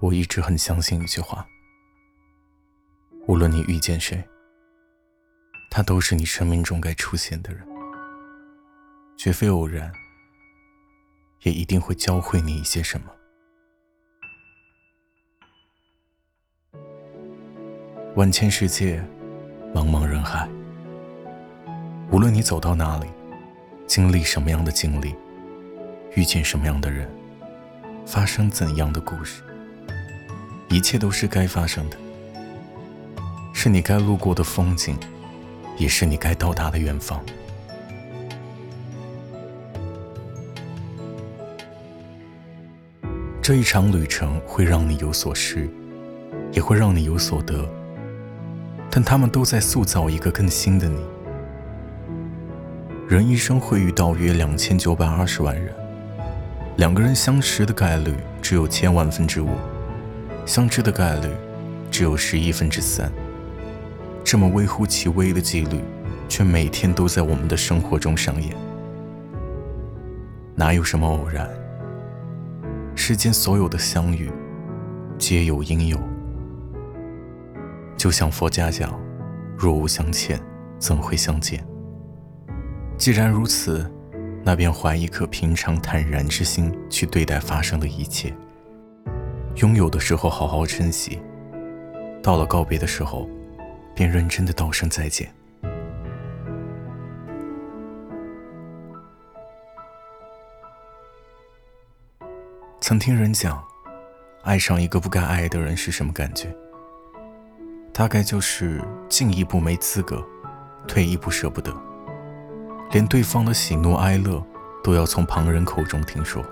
我一直很相信一句话：无论你遇见谁，他都是你生命中该出现的人，绝非偶然，也一定会教会你一些什么。万千世界，茫茫人海，无论你走到哪里，经历什么样的经历，遇见什么样的人，发生怎样的故事。一切都是该发生的，是你该路过的风景，也是你该到达的远方。这一场旅程会让你有所失，也会让你有所得，但他们都在塑造一个更新的你。人一生会遇到约两千九百二十万人，两个人相识的概率只有千万分之五。相知的概率只有十亿分之三，这么微乎其微的几率，却每天都在我们的生活中上演。哪有什么偶然？世间所有的相遇，皆有因由。就像佛家讲：“若无相欠，怎会相见？”既然如此，那便怀一颗平常坦然之心去对待发生的一切。拥有的时候好好珍惜，到了告别的时候，便认真的道声再见。曾听人讲，爱上一个不该爱的人是什么感觉？大概就是进一步没资格，退一步舍不得，连对方的喜怒哀乐都要从旁人口中听说。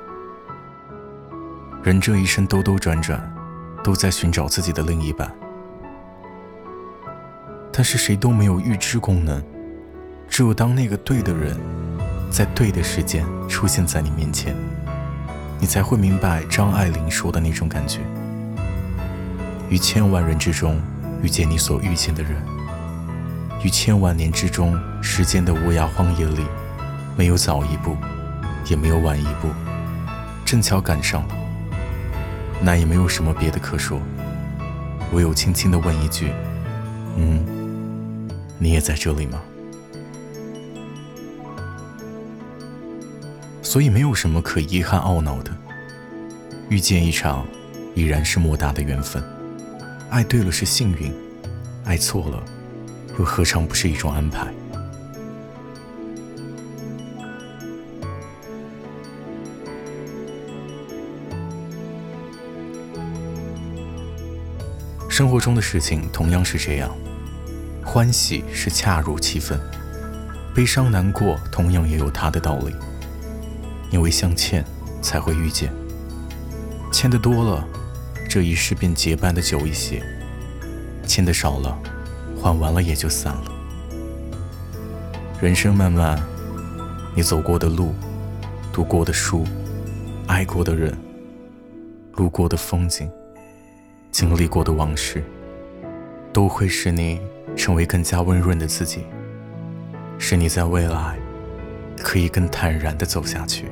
人这一生兜兜转转，都在寻找自己的另一半，但是谁都没有预知功能，只有当那个对的人，在对的时间出现在你面前，你才会明白张爱玲说的那种感觉：于千万人之中遇见你所遇见的人，于千万年之中时间的无涯荒野里，没有早一步，也没有晚一步，正巧赶上了。那也没有什么别的可说，唯有轻轻的问一句：“嗯，你也在这里吗？”所以没有什么可遗憾懊恼的。遇见一场，已然是莫大的缘分。爱对了是幸运，爱错了，又何尝不是一种安排？生活中的事情同样是这样，欢喜是恰如其分，悲伤难过同样也有它的道理。因为相欠，才会遇见。欠的多了，这一世便结伴的久一些；欠的少了，还完了也就散了。人生漫漫，你走过的路，读过的书，爱过的人，路过的风景。经历过的往事，都会使你成为更加温润的自己，使你在未来可以更坦然的走下去。